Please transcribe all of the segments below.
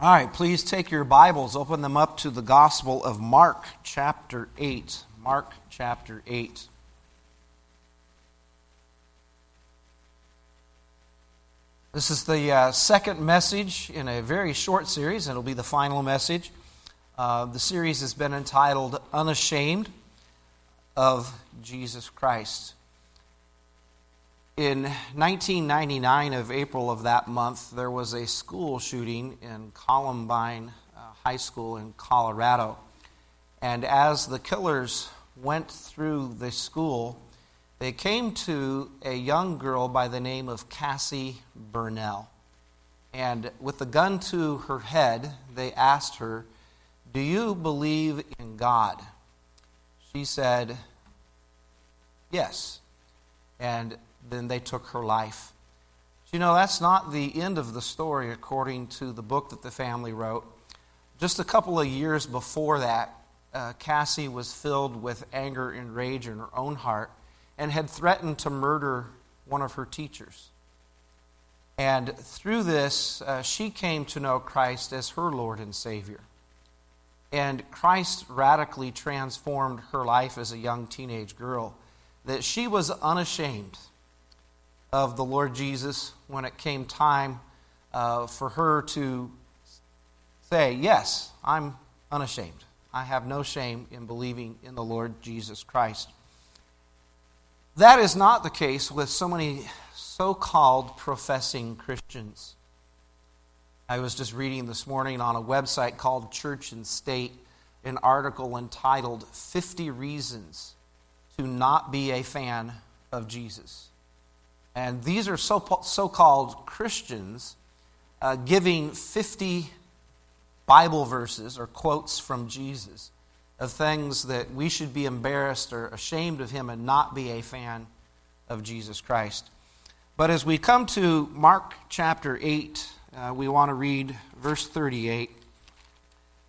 All right, please take your Bibles, open them up to the Gospel of Mark, chapter 8. Mark, chapter 8. This is the uh, second message in a very short series, and it'll be the final message. Uh, the series has been entitled Unashamed of Jesus Christ. In 1999, of April of that month, there was a school shooting in Columbine uh, High School in Colorado. And as the killers went through the school, they came to a young girl by the name of Cassie Bernall. And with the gun to her head, they asked her, Do you believe in God? She said, Yes. And then they took her life. You know, that's not the end of the story according to the book that the family wrote. Just a couple of years before that, uh, Cassie was filled with anger and rage in her own heart and had threatened to murder one of her teachers. And through this, uh, she came to know Christ as her Lord and Savior. And Christ radically transformed her life as a young teenage girl, that she was unashamed of the Lord Jesus when it came time uh, for her to say, Yes, I'm unashamed. I have no shame in believing in the Lord Jesus Christ. That is not the case with so many so called professing Christians. I was just reading this morning on a website called Church and State an article entitled 50 Reasons to Not Be a Fan of Jesus. And these are so so-called Christians uh, giving 50 Bible verses or quotes from Jesus of things that we should be embarrassed or ashamed of him and not be a fan of Jesus Christ. But as we come to Mark chapter 8, uh, we want to read verse 38.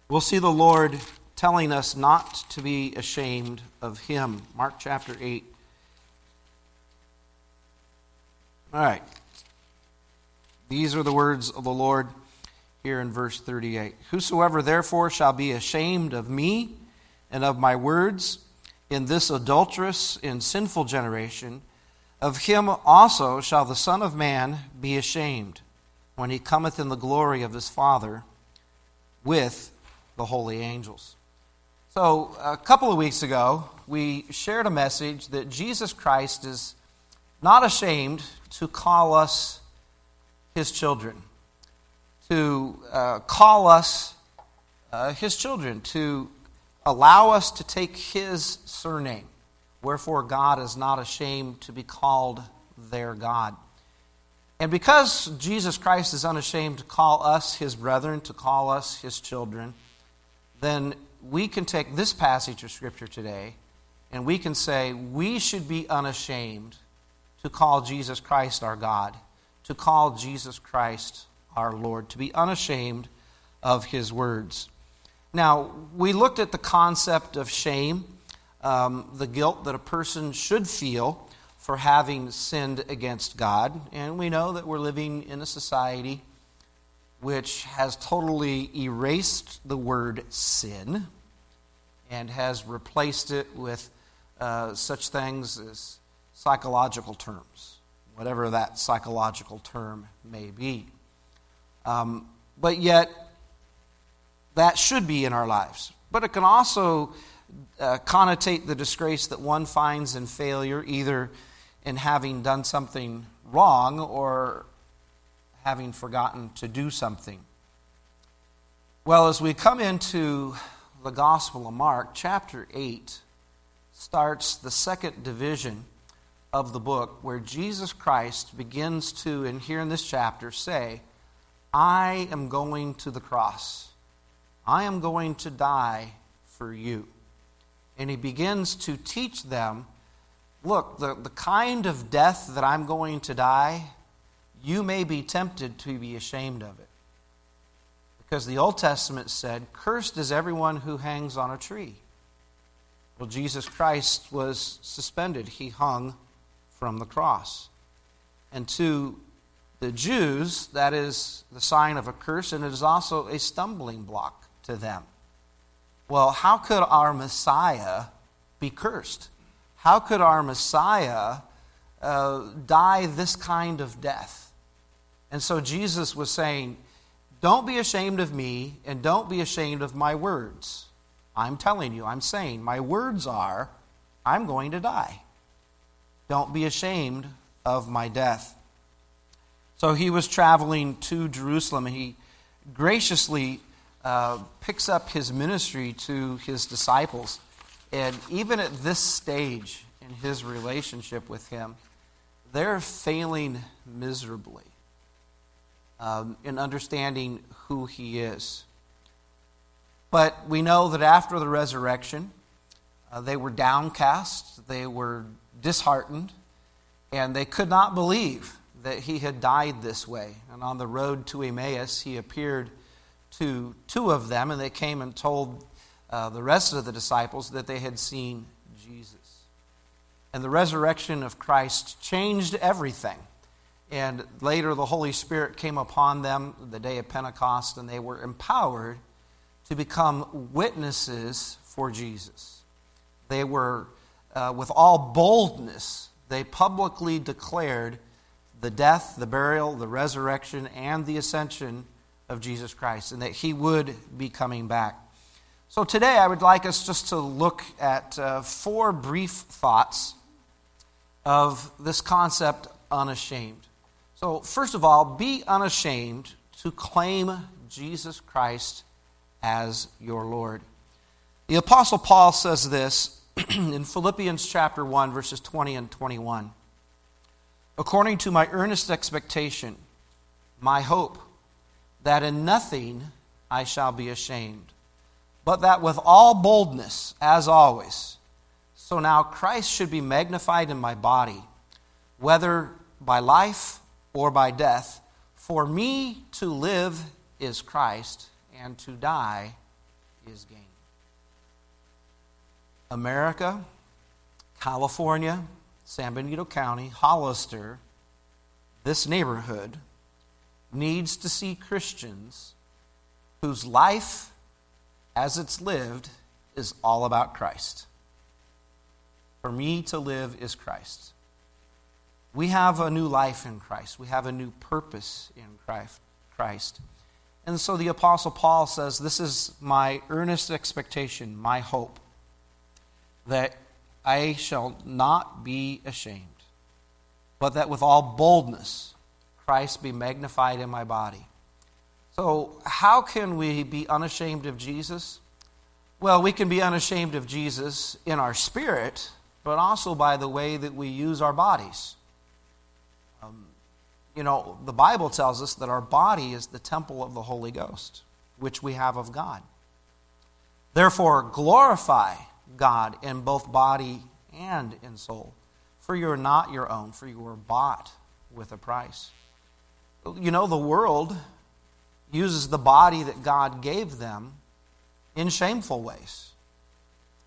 We'll see the Lord telling us not to be ashamed of him. Mark chapter 8, All right. These are the words of the Lord here in verse 38. Whosoever therefore shall be ashamed of me and of my words in this adulterous and sinful generation, of him also shall the Son of Man be ashamed when he cometh in the glory of his Father with the holy angels. So, a couple of weeks ago, we shared a message that Jesus Christ is not ashamed to call us his children, to uh, call us uh, his children, to allow us to take his surname. Wherefore, God is not ashamed to be called their God. And because Jesus Christ is unashamed to call us his brethren, to call us his children, then we can take this passage of Scripture today and we can say we should be unashamed to call Jesus Christ our God, to call Jesus Christ our Lord, to be unashamed of his words. Now, we looked at the concept of shame, um, the guilt that a person should feel for having sinned against God, and we know that we're living in a society which has totally erased the word sin and has replaced it with uh, such things as psychological terms, whatever that psychological term may be. Um, but yet, that should be in our lives. But it can also uh, connotate the disgrace that one finds in failure, either in having done something wrong or having forgotten to do something. Well, as we come into the Gospel of Mark, chapter 8 starts the second division of the book where Jesus Christ begins to, and here in this chapter, say, I am going to the cross. I am going to die for you. And he begins to teach them look, the, the kind of death that I'm going to die, you may be tempted to be ashamed of it. Because the Old Testament said, Cursed is everyone who hangs on a tree. Well, Jesus Christ was suspended, he hung from the cross. And to the Jews, that is the sign of a curse, and it is also a stumbling block to them. Well, how could our Messiah be cursed? How could our Messiah uh, die this kind of death? And so Jesus was saying, Don't be ashamed of me, and don't be ashamed of my words. I'm telling you, I'm saying, my words are, I'm going to die. Don't be ashamed of my death. So he was traveling to Jerusalem, he graciously uh, picks up his ministry to his disciples. And even at this stage in his relationship with him, they're failing miserably um, in understanding who he is. But we know that after the resurrection, uh, they were downcast, they were disheartened, and they could not believe that he had died this way. And on the road to Emmaus, he appeared to two of them, and they came and told uh, the rest of the disciples that they had seen Jesus. And the resurrection of Christ changed everything. And later, the Holy Spirit came upon them the day of Pentecost, and they were empowered to become witnesses for Jesus. They were, uh, with all boldness, they publicly declared the death, the burial, the resurrection, and the ascension of Jesus Christ, and that he would be coming back. So today I would like us just to look at uh, four brief thoughts of this concept unashamed. So, first of all, be unashamed to claim Jesus Christ as your Lord. The Apostle Paul says this in Philippians chapter 1, verses 20 and 21 according to my earnest expectation, my hope, that in nothing I shall be ashamed, but that with all boldness, as always. So now Christ should be magnified in my body, whether by life or by death. For me to live is Christ, and to die is gain. America, California, San Benito County, Hollister, this neighborhood needs to see Christians whose life, as it's lived, is all about Christ. For me to live is Christ. We have a new life in Christ. We have a new purpose in Christ. And so the Apostle Paul says, This is my earnest expectation, my hope, that I shall not be ashamed, but that with all boldness Christ be magnified in my body. So, how can we be unashamed of Jesus? Well, we can be unashamed of Jesus in our spirit, but also by the way that we use our bodies. Um, you know, the Bible tells us that our body is the temple of the Holy Ghost, which we have of God. Therefore, glorify God in both body and in soul. For you are not your own, for you were bought with a price. You know, the world uses the body that God gave them in shameful ways.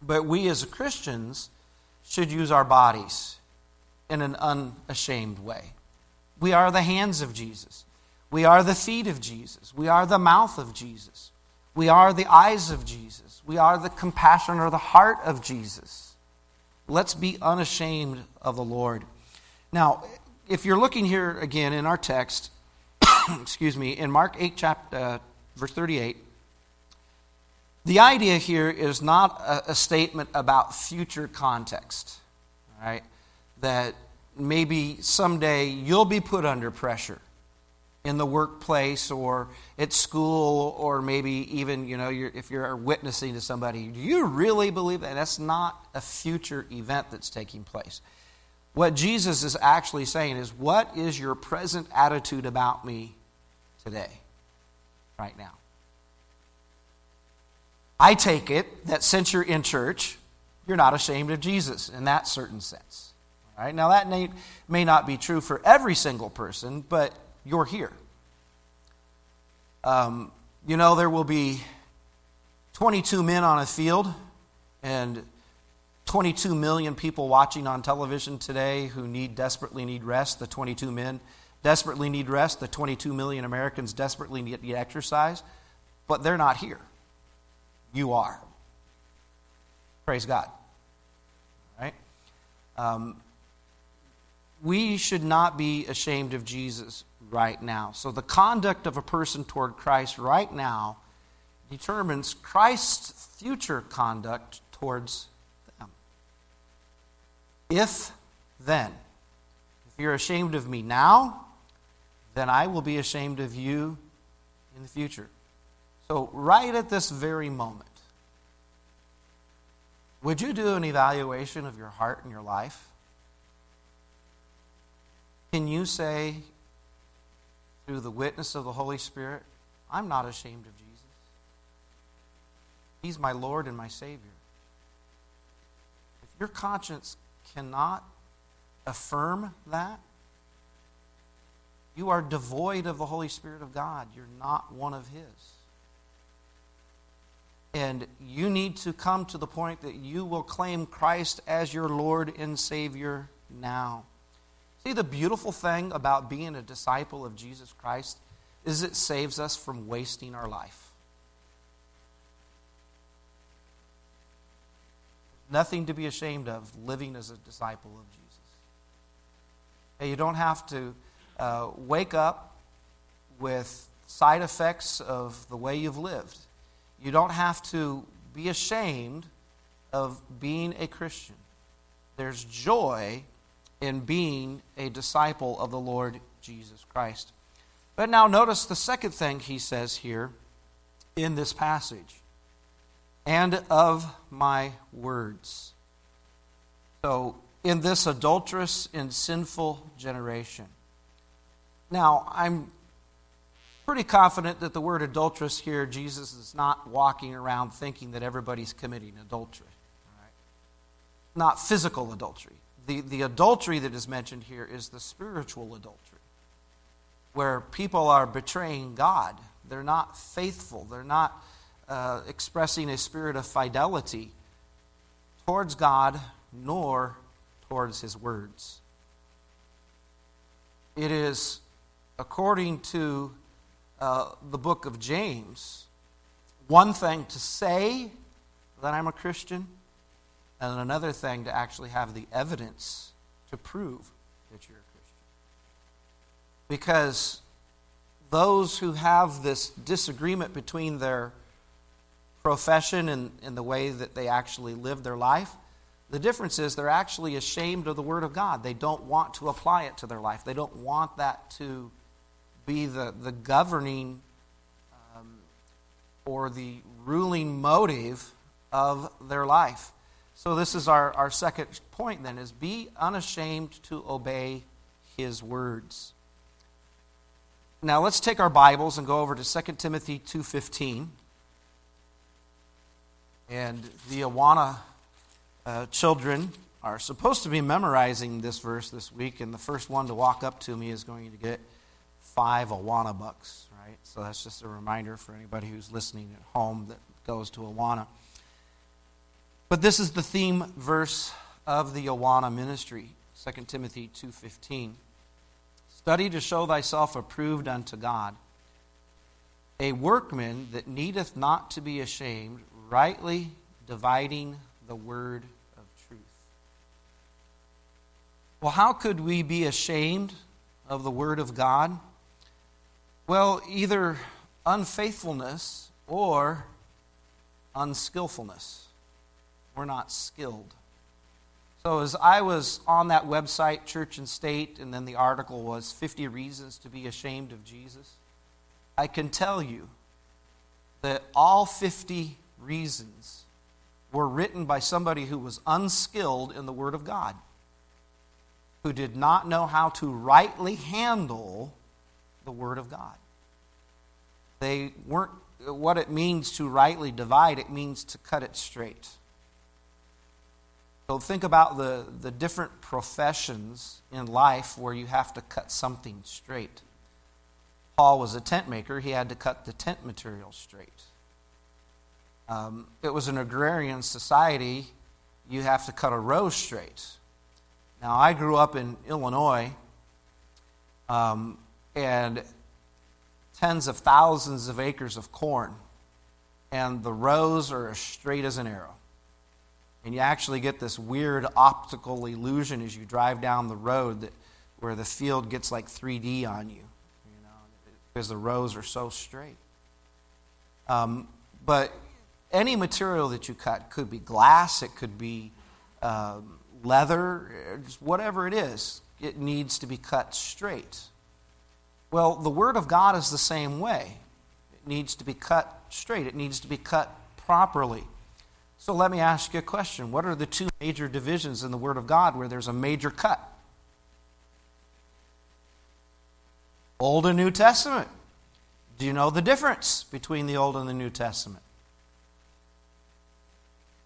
But we as Christians should use our bodies in an unashamed way. We are the hands of Jesus. We are the feet of Jesus. We are the mouth of Jesus. We are the eyes of Jesus. We are the compassion or the heart of Jesus. Let's be unashamed of the Lord. Now, if you're looking here again in our text, excuse me, in Mark 8, chapter, uh, verse 38, the idea here is not a, a statement about future context, right? That maybe someday you'll be put under pressure in the workplace or at school or maybe even you know you're, if you're witnessing to somebody do you really believe that? That's not a future event that's taking place. What jesus is actually saying is what is your present attitude about me today right now? I take it that since you're in church you're not ashamed of jesus in that certain sense. Right? Now that may, may not be true for every single person but you're here. Um, you know, there will be 22 men on a field and 22 million people watching on television today who need desperately need rest. The 22 men desperately need rest. The 22 million Americans desperately need, need exercise, but they're not here. You are. Praise God. Right? Um, we should not be ashamed of Jesus right now. So, the conduct of a person toward Christ right now determines Christ's future conduct towards them. If then, if you're ashamed of me now, then I will be ashamed of you in the future. So, right at this very moment, would you do an evaluation of your heart and your life? Can you say, through the witness of the Holy Spirit, I'm not ashamed of Jesus? He's my Lord and my Savior. If your conscience cannot affirm that, you are devoid of the Holy Spirit of God. You're not one of His. And you need to come to the point that you will claim Christ as your Lord and Savior now. See, the beautiful thing about being a disciple of Jesus Christ is it saves us from wasting our life. Nothing to be ashamed of living as a disciple of Jesus. You don't have to uh, wake up with side effects of the way you've lived. You don't have to be ashamed of being a Christian. There's joy in being a disciple of the Lord Jesus Christ. But now notice the second thing he says here in this passage and of my words. So, in this adulterous and sinful generation. Now, I'm pretty confident that the word adulterous here, Jesus is not walking around thinking that everybody's committing adultery. Right? Not physical adultery. The, the adultery that is mentioned here is the spiritual adultery, where people are betraying God. They're not faithful. They're not uh, expressing a spirit of fidelity towards God nor towards His words. It is, according to uh, the book of James, one thing to say that I'm a Christian, and another thing to actually have the evidence to prove that you're a Christian. Because those who have this disagreement between their profession and, and the way that they actually live their life, the difference is they're actually ashamed of the Word of God. They don't want to apply it to their life, they don't want that to be the, the governing um, or the ruling motive of their life. So this is our, our second point then is be unashamed to obey his words. Now let's take our Bibles and go over to 2 Timothy 2:15. And the Awana uh, children are supposed to be memorizing this verse this week, and the first one to walk up to me is going to get five Awana bucks, right? So that's just a reminder for anybody who's listening at home that goes to Awana. But this is the theme verse of the Awana ministry, 2 Timothy 2:15. Study to show thyself approved unto God, a workman that needeth not to be ashamed, rightly dividing the word of truth. Well, how could we be ashamed of the word of God? Well, either unfaithfulness or unskillfulness. We're not skilled. So, as I was on that website, Church and State, and then the article was 50 Reasons to Be Ashamed of Jesus, I can tell you that all 50 reasons were written by somebody who was unskilled in the Word of God, who did not know how to rightly handle the Word of God. They weren't what it means to rightly divide, it means to cut it straight. So think about the, the different professions in life where you have to cut something straight. Paul was a tent maker, he had to cut the tent material straight. Um, it was an agrarian society, you have to cut a row straight. Now, I grew up in Illinois, um, and tens of thousands of acres of corn, and the rows are as straight as an arrow. And you actually get this weird optical illusion as you drive down the road that, where the field gets like 3D on you, you know, because the rows are so straight. Um, but any material that you cut could be glass, it could be um, leather, whatever it is, it needs to be cut straight. Well, the Word of God is the same way. It needs to be cut straight, it needs to be cut properly. So let me ask you a question. What are the two major divisions in the Word of God where there's a major cut? Old and New Testament. Do you know the difference between the Old and the New Testament?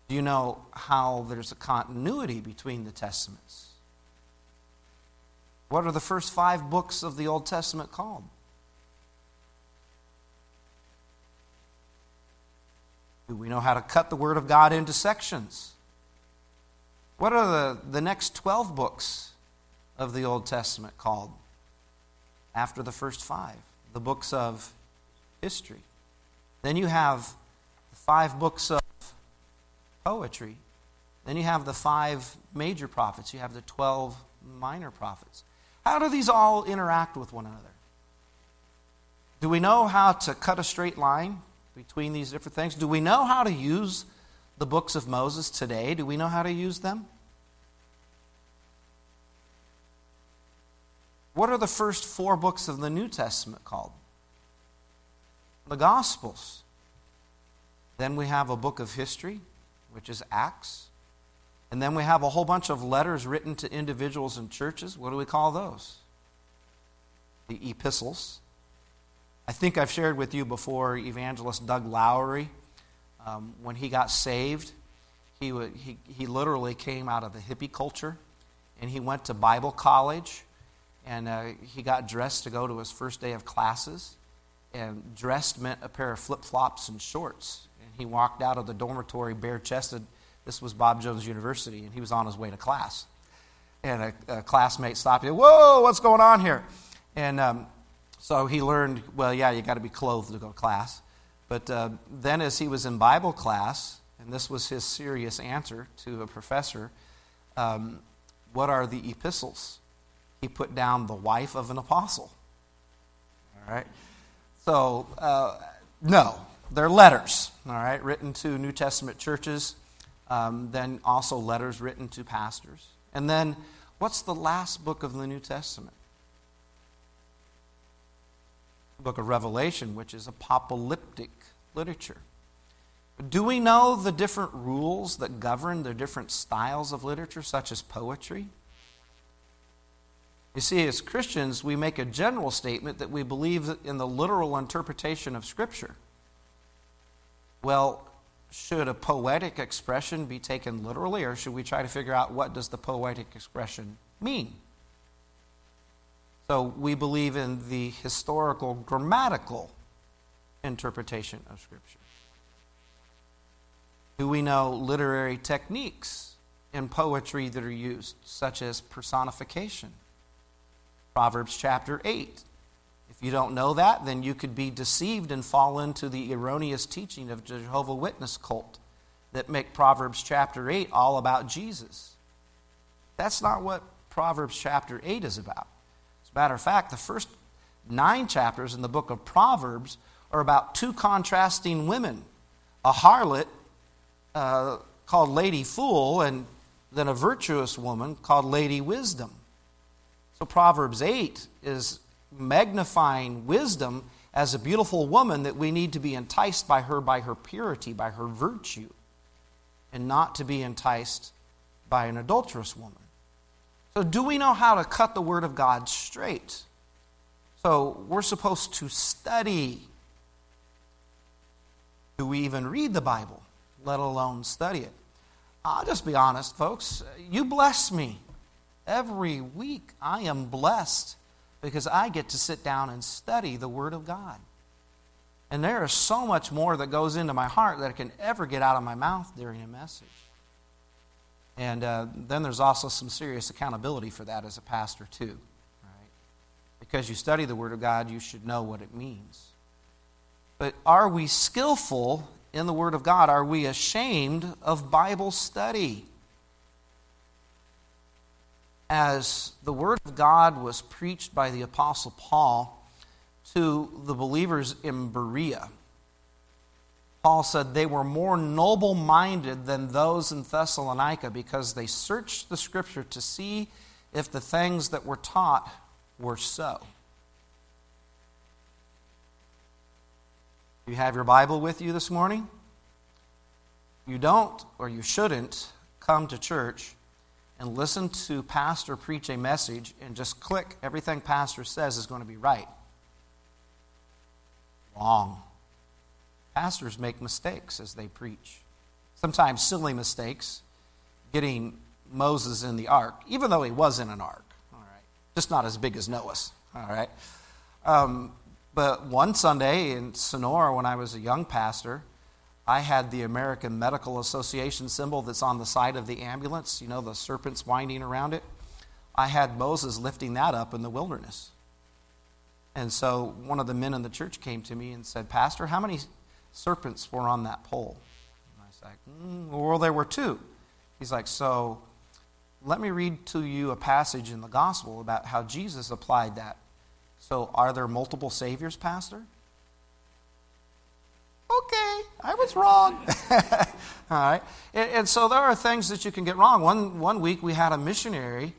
Do you know how there's a continuity between the Testaments? What are the first five books of the Old Testament called? Do we know how to cut the Word of God into sections? What are the, the next 12 books of the Old Testament called after the first five? The books of history. Then you have the five books of poetry. Then you have the five major prophets. You have the 12 minor prophets. How do these all interact with one another? Do we know how to cut a straight line between these different things? Do we know how to use the books of Moses today? Do we know how to use them? What are the first four books of the New Testament called? The Gospels. Then we have a book of history, which is Acts. And then we have a whole bunch of letters written to individuals and churches. What do we call those? The epistles. I think I've shared with you before evangelist Doug Lowry. Um, when he got saved, he, he, he literally came out of the hippie culture and he went to Bible college and uh, he got dressed to go to his first day of classes. And dressed meant a pair of flip flops and shorts. And he walked out of the dormitory bare chested. This was Bob Jones University, and he was on his way to class. And a, a classmate stopped him. Whoa, what's going on here? And um, so he learned, well, yeah, you got to be clothed to go to class. But uh, then, as he was in Bible class, and this was his serious answer to a professor, um, what are the epistles? He put down the wife of an apostle. All right? So, uh, no, they're letters, all right, written to New Testament churches, um, then also letters written to pastors. And then, what's the last book of the New Testament? Book of Revelation, which is apocalyptic literature. Do we know the different rules that govern the different styles of literature, such as poetry? You see, as Christians, we make a general statement that we believe in the literal interpretation of Scripture. Well, should a poetic expression be taken literally, or should we try to figure out what does the poetic expression mean? So we believe in the historical, grammatical interpretation of Scripture. Do we know literary techniques in poetry that are used, such as personification? Proverbs chapter 8. If you don't know that, then you could be deceived and fall into the erroneous teaching of Jehovah Witness cult that make Proverbs chapter 8 all about Jesus. That's not what Proverbs chapter 8 is about. Matter of fact, the first nine chapters in the book of Proverbs are about two contrasting women a harlot uh, called Lady Fool, and then a virtuous woman called Lady Wisdom. So Proverbs 8 is magnifying wisdom as a beautiful woman that we need to be enticed by her by her purity, by her virtue, and not to be enticed by an adulterous woman. So, do we know how to cut the Word of God straight? So, we're supposed to study. Do we even read the Bible, let alone study it? I'll just be honest, folks. You bless me. Every week I am blessed because I get to sit down and study the Word of God. And there is so much more that goes into my heart that I can ever get out of my mouth during a message. And uh, then there's also some serious accountability for that as a pastor, too. Right? Because you study the Word of God, you should know what it means. But are we skillful in the Word of God? Are we ashamed of Bible study? As the Word of God was preached by the Apostle Paul to the believers in Berea, Paul said they were more noble minded than those in Thessalonica because they searched the Scripture to see if the things that were taught were so. You have your Bible with you this morning? You don't, or you shouldn't, come to church and listen to pastor preach a message and just click everything pastor says is going to be right. Wrong. Pastors make mistakes as they preach. Sometimes silly mistakes, getting Moses in the ark, even though he was in an ark. All right. Just not as big as Noah's. All right. Um, but one Sunday in Sonora, when I was a young pastor, I had the American Medical Association symbol that's on the side of the ambulance, you know, the serpents winding around it. I had Moses lifting that up in the wilderness. And so one of the men in the church came to me and said, Pastor, how many serpents were on that pole? And I was like, mm, Well, there were two. He's like, So let me read to you a passage in the gospel about how Jesus applied that so, are there multiple saviors, Pastor? Okay, I was wrong. All right. And, and, so there are things that you can get wrong. One, one week we had a missionary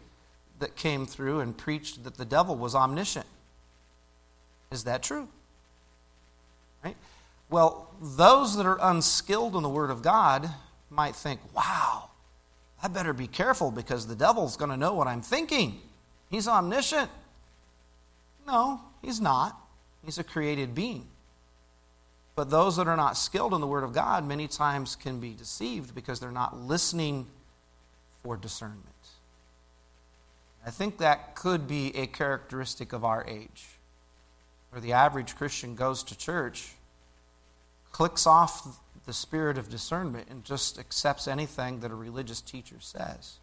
that came through and preached that the devil was omniscient. Is that true? Right? Well, those that are unskilled in the Word of God might think, wow, I better be careful because the devil's going to know what I'm thinking. He's omniscient. No, he's not. He's a created being. But those that are not skilled in the Word of God many times can be deceived because they're not listening for discernment. I think that could be a characteristic of our age, where the average Christian goes to church, clicks off the spirit of discernment, and just accepts anything that a religious teacher says.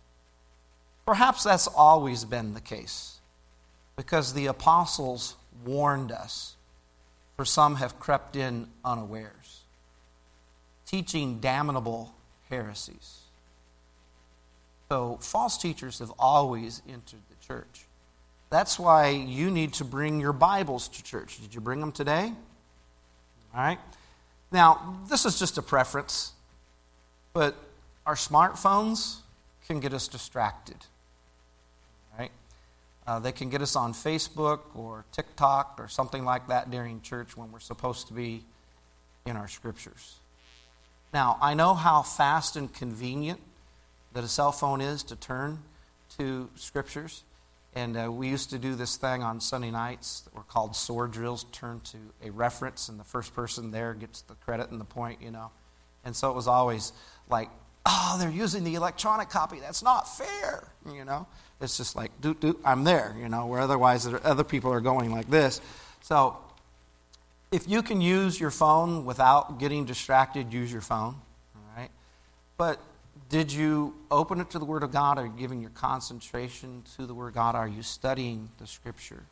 Perhaps that's always been the case because the apostles warned us, for some have crept in unawares, teaching damnable heresies. So, false teachers have always entered the church. That's why you need to bring your Bibles to church. Did you bring them today? All right. Now, this is just a preference, but our smartphones can get us distracted. Uh, they can get us on Facebook or TikTok or something like that during church when we're supposed to be in our scriptures. Now, I know how fast and convenient that a cell phone is to turn to scriptures. And uh, we used to do this thing on Sunday nights that were called sword drills, turn to a reference, and the first person there gets the credit and the point, you know. And so it was always like, oh, they're using the electronic copy. That's not fair, you know. It's just like, doot, doot, I'm there, you know, where otherwise other people are going like this. So if you can use your phone without getting distracted, use your phone, all right? But did you open it to the Word of God? Are you giving your concentration to the Word of God? Are you studying the Scripture?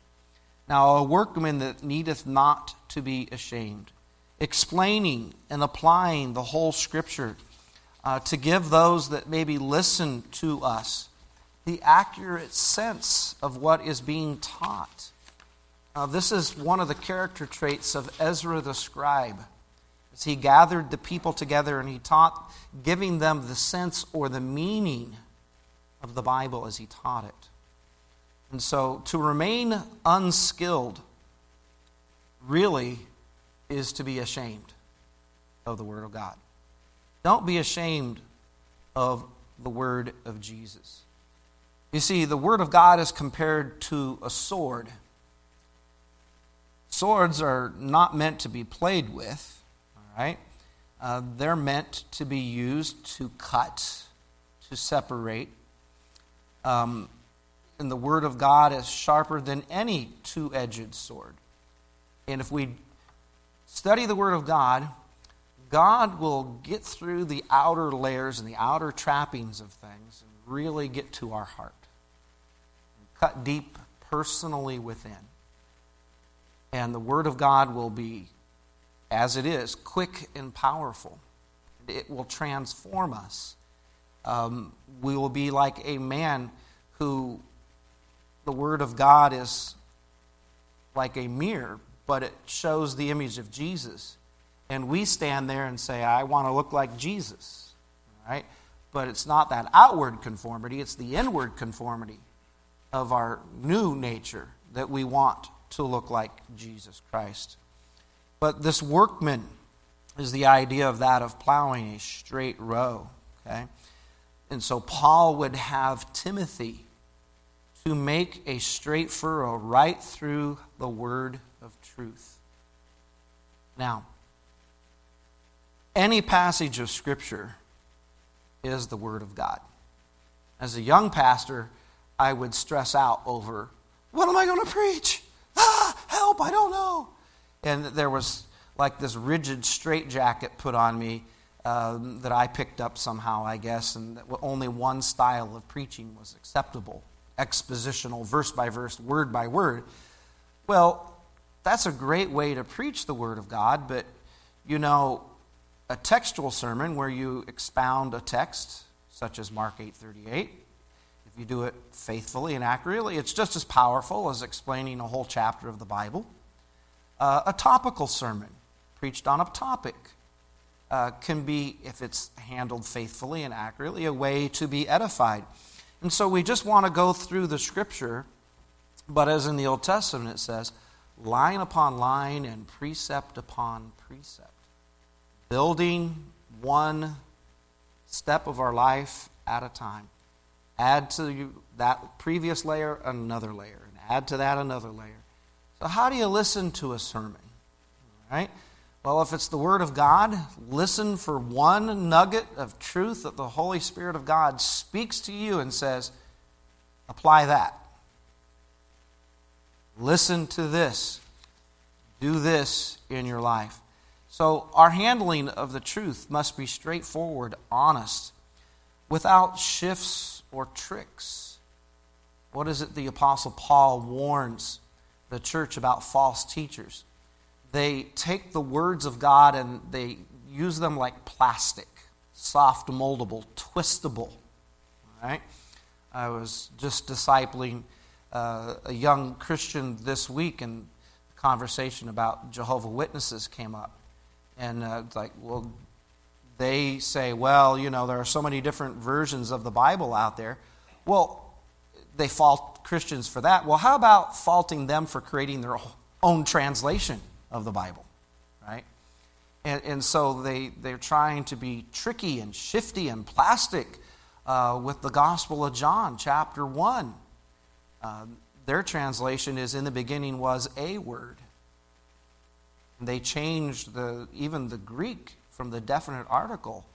Now, a workman that needeth not to be ashamed, explaining and applying the whole Scripture uh, to give those that maybe listen to us the accurate sense of what is being taught. Uh, this is one of the character traits of Ezra the scribe. As he gathered the people together and he taught, giving them the sense or the meaning of the Bible as he taught it. And so to remain unskilled really is to be ashamed of the Word of God. Don't be ashamed of the Word of Jesus. You see, the Word of God is compared to a sword. Swords are not meant to be played with, right? Uh, they're meant to be used to cut, to separate. Um, and the Word of God is sharper than any two edged sword. And if we study the Word of God, God will get through the outer layers and the outer trappings of things and really get to our heart and cut deep personally within. And the Word of God will be, as it is, quick and powerful. It will transform us. Um, we will be like a man who the Word of God is like a mirror, but it shows the image of Jesus. And we stand there and say, I want to look like Jesus. Right? But it's not that outward conformity, it's the inward conformity of our new nature that we want to look like Jesus Christ. But this workman is the idea of that of plowing a straight row. Okay? And so Paul would have Timothy to make a straight furrow right through the word of truth. Now, any passage of Scripture is the Word of God. As a young pastor, I would stress out over what am I going to preach? Ah, help, I don't know. And there was like this rigid straitjacket put on me um, that I picked up somehow, I guess, and only one style of preaching was acceptable expositional, verse by verse, word by word. Well, that's a great way to preach the Word of God, but you know, a textual sermon where you expound a text, such as Mark 8:38, if you do it faithfully and accurately, it's just as powerful as explaining a whole chapter of the Bible. Uh, a topical sermon preached on a topic uh, can be, if it's handled faithfully and accurately, a way to be edified. And so we just want to go through the scripture, but as in the Old Testament it says, line upon line and precept upon precept. Building one step of our life at a time. Add to that previous layer another layer, and add to that another layer. So, how do you listen to a sermon? Right? Well, if it's the Word of God, listen for one nugget of truth that the Holy Spirit of God speaks to you and says, apply that. Listen to this. Do this in your life. So, our handling of the truth must be straightforward, honest, without shifts or tricks. What is it the Apostle Paul warns the church about false teachers? they take the words of God and they use them like plastic, soft, moldable, twistable. Right? I was just discipling uh, a young Christian this week, and conversation about Jehovah Witnesses came up, and uh, it's like, well, they say, well, you know, there are so many different versions of the Bible out there. Well, they fault Christians for that. Well, how about faulting them for creating their own translation? of the Bible, right? And, and so they, they're trying to be tricky and shifty and plastic uh, with the Gospel of John, chapter 1. Uh, their translation is in the beginning was a word. They changed the, even the Greek from the definite article.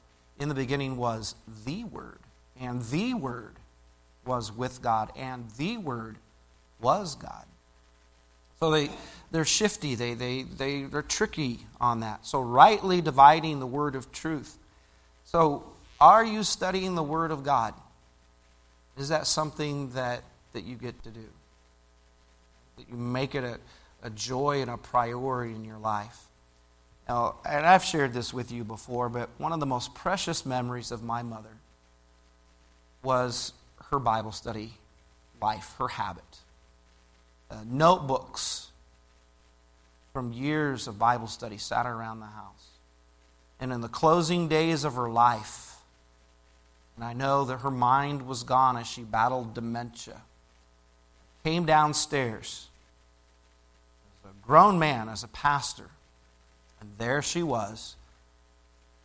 In the beginning was the word, and the word was with God, and the word was God. So they, they're shifty, they, they, they, they're tricky on that. So, rightly dividing the word of truth. So, are you studying the word of God? Is that something that, that you get to do? That you make it a, a joy and a priority in your life? Now, and I've shared this with you before, but one of the most precious memories of my mother was her Bible study life, her habit uh, notebooks from years of Bible study sat around the house. And in the closing days of her life, and I know that her mind was gone as she battled dementia, came downstairs as a grown man, as a pastor, and there she was,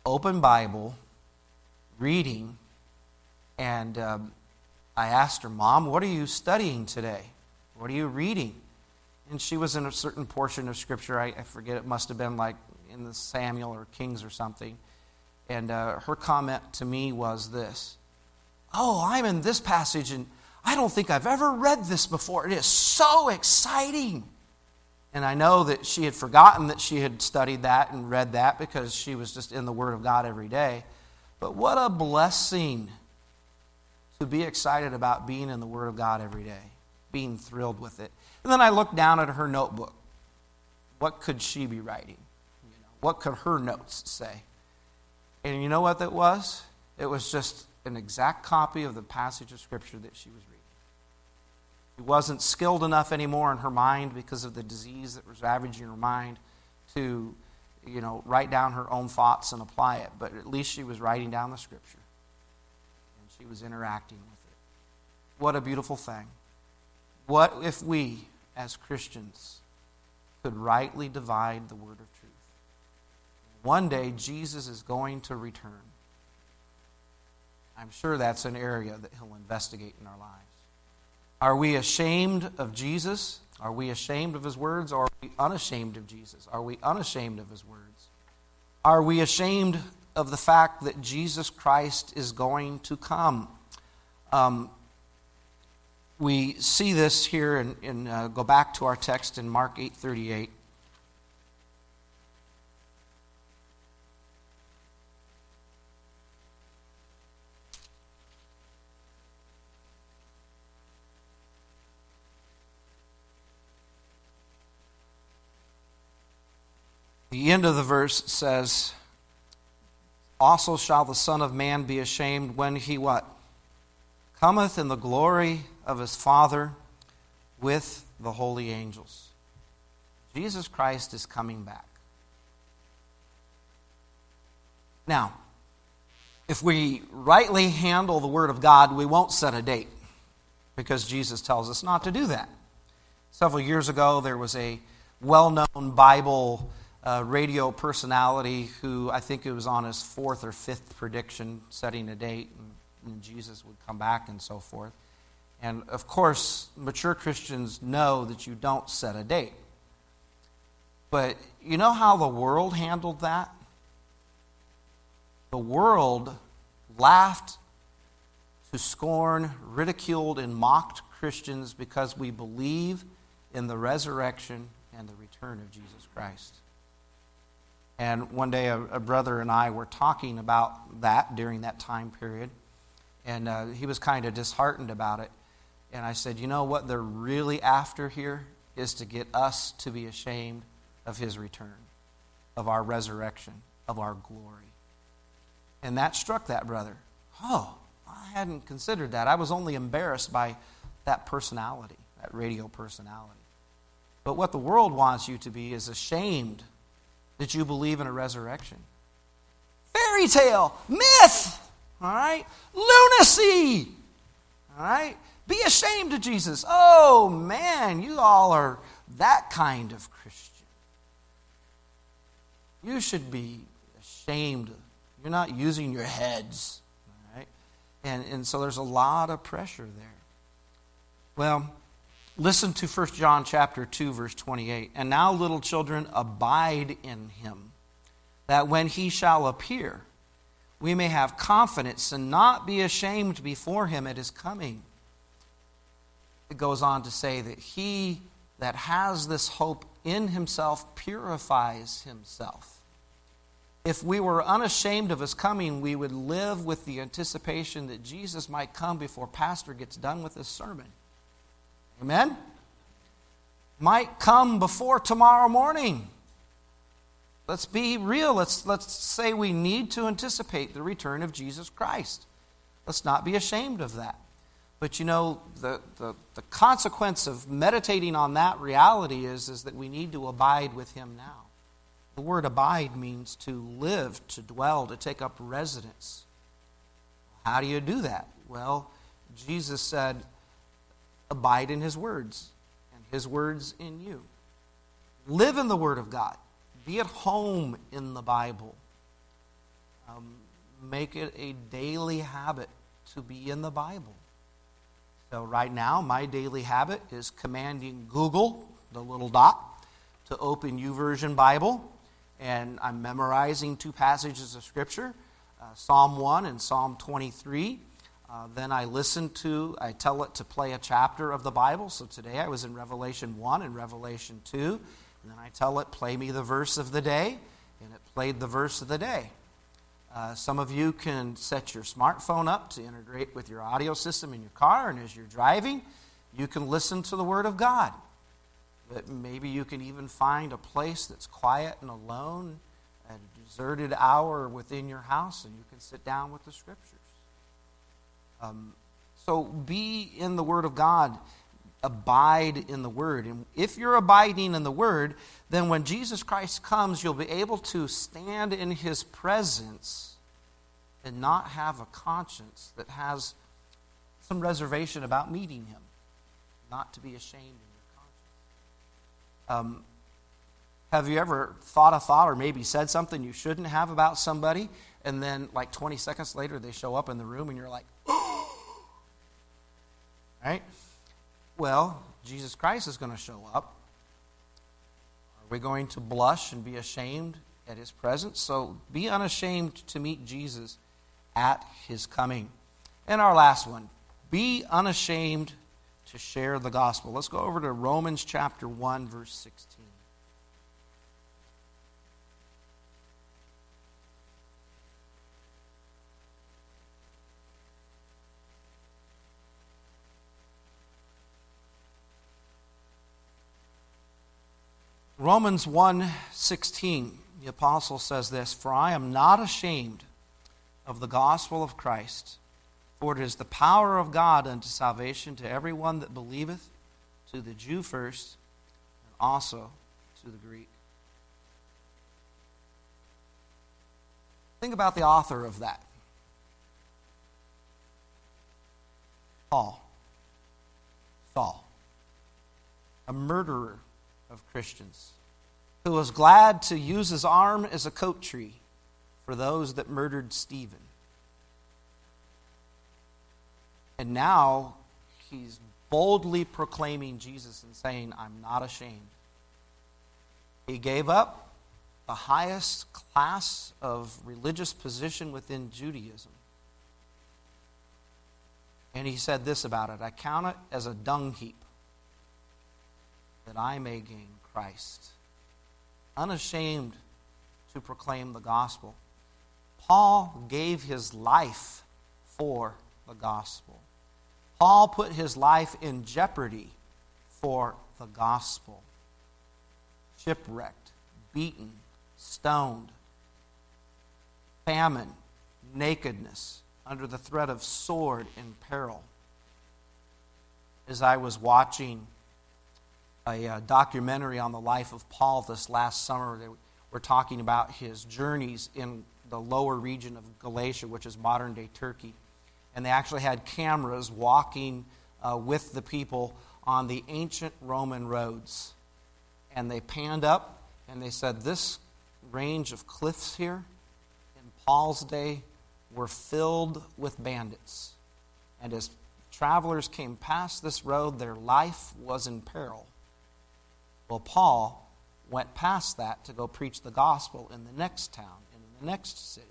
open Bible, reading, and um, I asked her, Mom, what are you studying today? What are you reading? And she was in a certain portion of Scripture. I, I forget, it must have been like in the Samuel or Kings or something. And uh, her comment to me was this Oh, I'm in this passage, and I don't think I've ever read this before. It is so exciting. And I know that she had forgotten that she had studied that and read that because she was just in the Word of God every day. But what a blessing to be excited about being in the Word of God every day being thrilled with it. And then I looked down at her notebook. what could she be writing? You know, what could her notes say? And you know what that was? It was just an exact copy of the passage of Scripture that she was reading. She wasn't skilled enough anymore in her mind because of the disease that was ravaging her mind to, you know, write down her own thoughts and apply it. But at least she was writing down the Scripture. She was interacting with it. What a beautiful thing. What if we, as Christians, could rightly divide the word of truth? One day, Jesus is going to return. I'm sure that's an area that he'll investigate in our lives. Are we ashamed of Jesus? Are we ashamed of his words? Or are we unashamed of Jesus? Are we unashamed of his words? Are we ashamed of the fact that Jesus Christ is going to come? Um, we see this here and, and uh, go back to our text in Mark 8:38. The end of the verse says, Also shall the Son of Man be ashamed when he what? Cometh in the glory of his Father with the holy angels. Jesus Christ is coming back. Now, if we rightly handle the Word of God, we won't set a date because Jesus tells us not to do that. Several years ago, there was a well known Bible uh, radio personality who I think it was on his fourth or fifth prediction, setting a date, and, and Jesus would come back and so forth. And of course, mature Christians know that you don't set a date. But you know how the world handled that? The world laughed to scorn, ridiculed, and mocked Christians because we believe in the resurrection and the return of Jesus Christ. And one day, a, a, brother and I were talking about that during that time period. And uh, he was kind of disheartened about it. And I said, You know what they're really after here is to get us to be ashamed of his return, of our resurrection, of our glory. And that struck that brother. Oh, I hadn't considered that. I was only embarrassed by that personality, that radio personality. But what the world wants you to be is ashamed that you believe in a resurrection. Fairy tale, myth, all right? Lunacy, all right? Be ashamed of Jesus. Oh, man, you all are that kind of Christian. You should be ashamed. You're not using your heads, all right? And, and so there's a lot of pressure there. Well, Listen to 1 John chapter 2 verse 28. And now little children abide in him that when he shall appear we may have confidence and not be ashamed before him at his coming. It goes on to say that he that has this hope in himself purifies himself. If we were unashamed of his coming, we would live with the anticipation that Jesus might come before Pastor gets done with his sermon. Amen? Might come before tomorrow morning. Let's be real. Let's, let's say we need to anticipate the return of Jesus Christ. Let's not be ashamed of that. But you know, the, the, the consequence of meditating on that reality is, is that we need to abide with Him now. The word abide means to live, to dwell, to take up residence. How do you do that? Well, Jesus said, abide in his words, and his words in you. Live in the Word of God. Be at home in the Bible. Um, make it a daily habit to be in the Bible. So, right now, my daily habit is commanding Google, the little dot, to open YouVersion Bible. And I'm memorizing two passages of Scripture uh, Psalm 1 and Psalm 23. Uh, then I listen to, I tell it to play a chapter of the Bible. So today I was in Revelation 1 and Revelation 2. And then I tell it, play me the verse of the day. And it played the verse of the day. Uh, some of you can set your smartphone up to integrate with your audio system in your car. And as you're driving, you can listen to the Word of God. But maybe you can even find a place that's quiet and alone at a deserted hour within your house and you can sit down with the scriptures. Um, so be in the Word of God, abide in the Word. And if you're abiding in the Word, then when Jesus Christ comes, you'll be able to stand in His presence and not have a conscience that has some reservation about meeting Him, not to be ashamed in your conscience. Um, have you ever thought a thought or maybe said something you shouldn't have about somebody, and then like 20 seconds later they show up in the room and you're like, right? Well, Jesus Christ is going to show up. Are we going to blush and be ashamed at his presence? So be unashamed to meet Jesus at his coming. And our last one be unashamed to share the gospel. Let's go over to Romans chapter 1, verse 16. Romans 1:16 the apostle says this for I am not ashamed of the gospel of Christ for it is the power of God unto salvation to everyone that believeth to the Jew first and also to the Greek. Think about the author of that. Paul Saul. A murderer of Christians, who was glad to use his arm as a coat tree for those that murdered Stephen. And now he's boldly proclaiming Jesus and saying, I'm not ashamed. He gave up the highest class of religious position within Judaism. And he said this about it I count it as a dung heap that I may gain Christ. Unashamed to proclaim the gospel. Paul gave his life for the gospel. Paul put his life in jeopardy for the gospel. Shipwrecked, beaten, stoned, famine, nakedness, under the threat of sword and peril. As I was watching a, uh, documentary on the life of Paul this last summer. They were talking about his journeys in the lower region of Galatia, which is modern day Turkey. And they actually had cameras walking uh, with the people on the ancient Roman roads. And they panned up and they said, This range of cliffs here in Paul's day were filled with bandits. And as travelers came past this road, their life was in peril. Well, Paul went past that to go preach the gospel in the next town in the next city.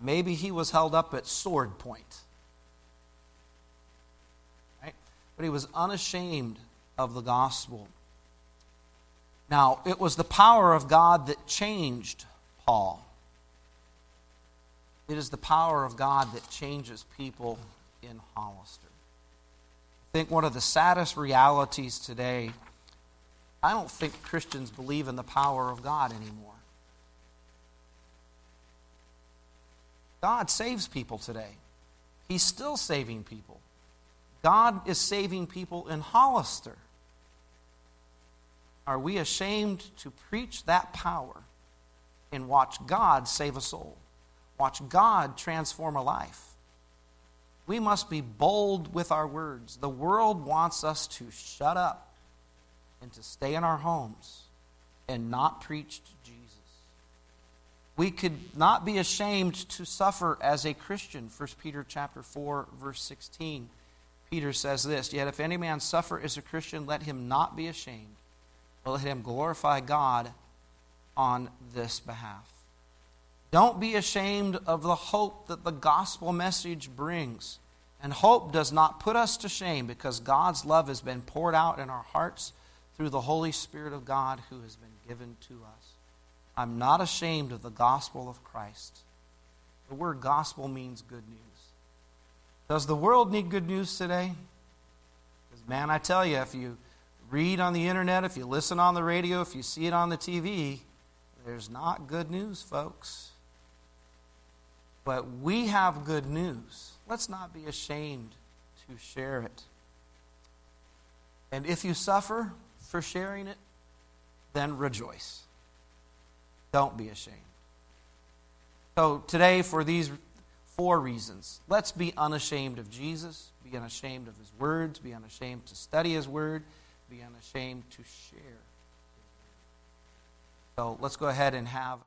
Maybe he was held up at sword point. Right? But he was unashamed of the gospel. Now, it was the power of God that changed Paul. It is the power of God that changes people in Hollister think one of the saddest realities today, I don't think Christians believe in the power of God anymore. God saves people today. He's still saving people. God is saving people in Hollister. Are we ashamed to preach that power and watch God save a soul? Watch God transform a life? We must be bold with our words. The world wants us to shut up and to stay in our homes and not preach to Jesus. We could not be ashamed to suffer as a Christian. 1 Peter chapter 4 verse 16. Peter says this, "Yet if any man suffer as a Christian, let him not be ashamed, but let him glorify God on this behalf." Don't be ashamed of the hope that the gospel message brings. And hope does not put us to shame because God's love has been poured out in our hearts through the Holy Spirit of God who has been given to us. I'm not ashamed of the gospel of Christ. The word gospel means good news. Does the world need good news today? Because, man, I tell you, if you read on the internet, if you listen on the radio, if you see it on the TV, there's not good news, folks. But we have good news. Let's not be ashamed to share it. And if you suffer for sharing it, then rejoice. Don't be ashamed. So, today, for these four reasons, let's be unashamed of Jesus, be unashamed of his words, be unashamed to study his word, be unashamed to share. So, let's go ahead and have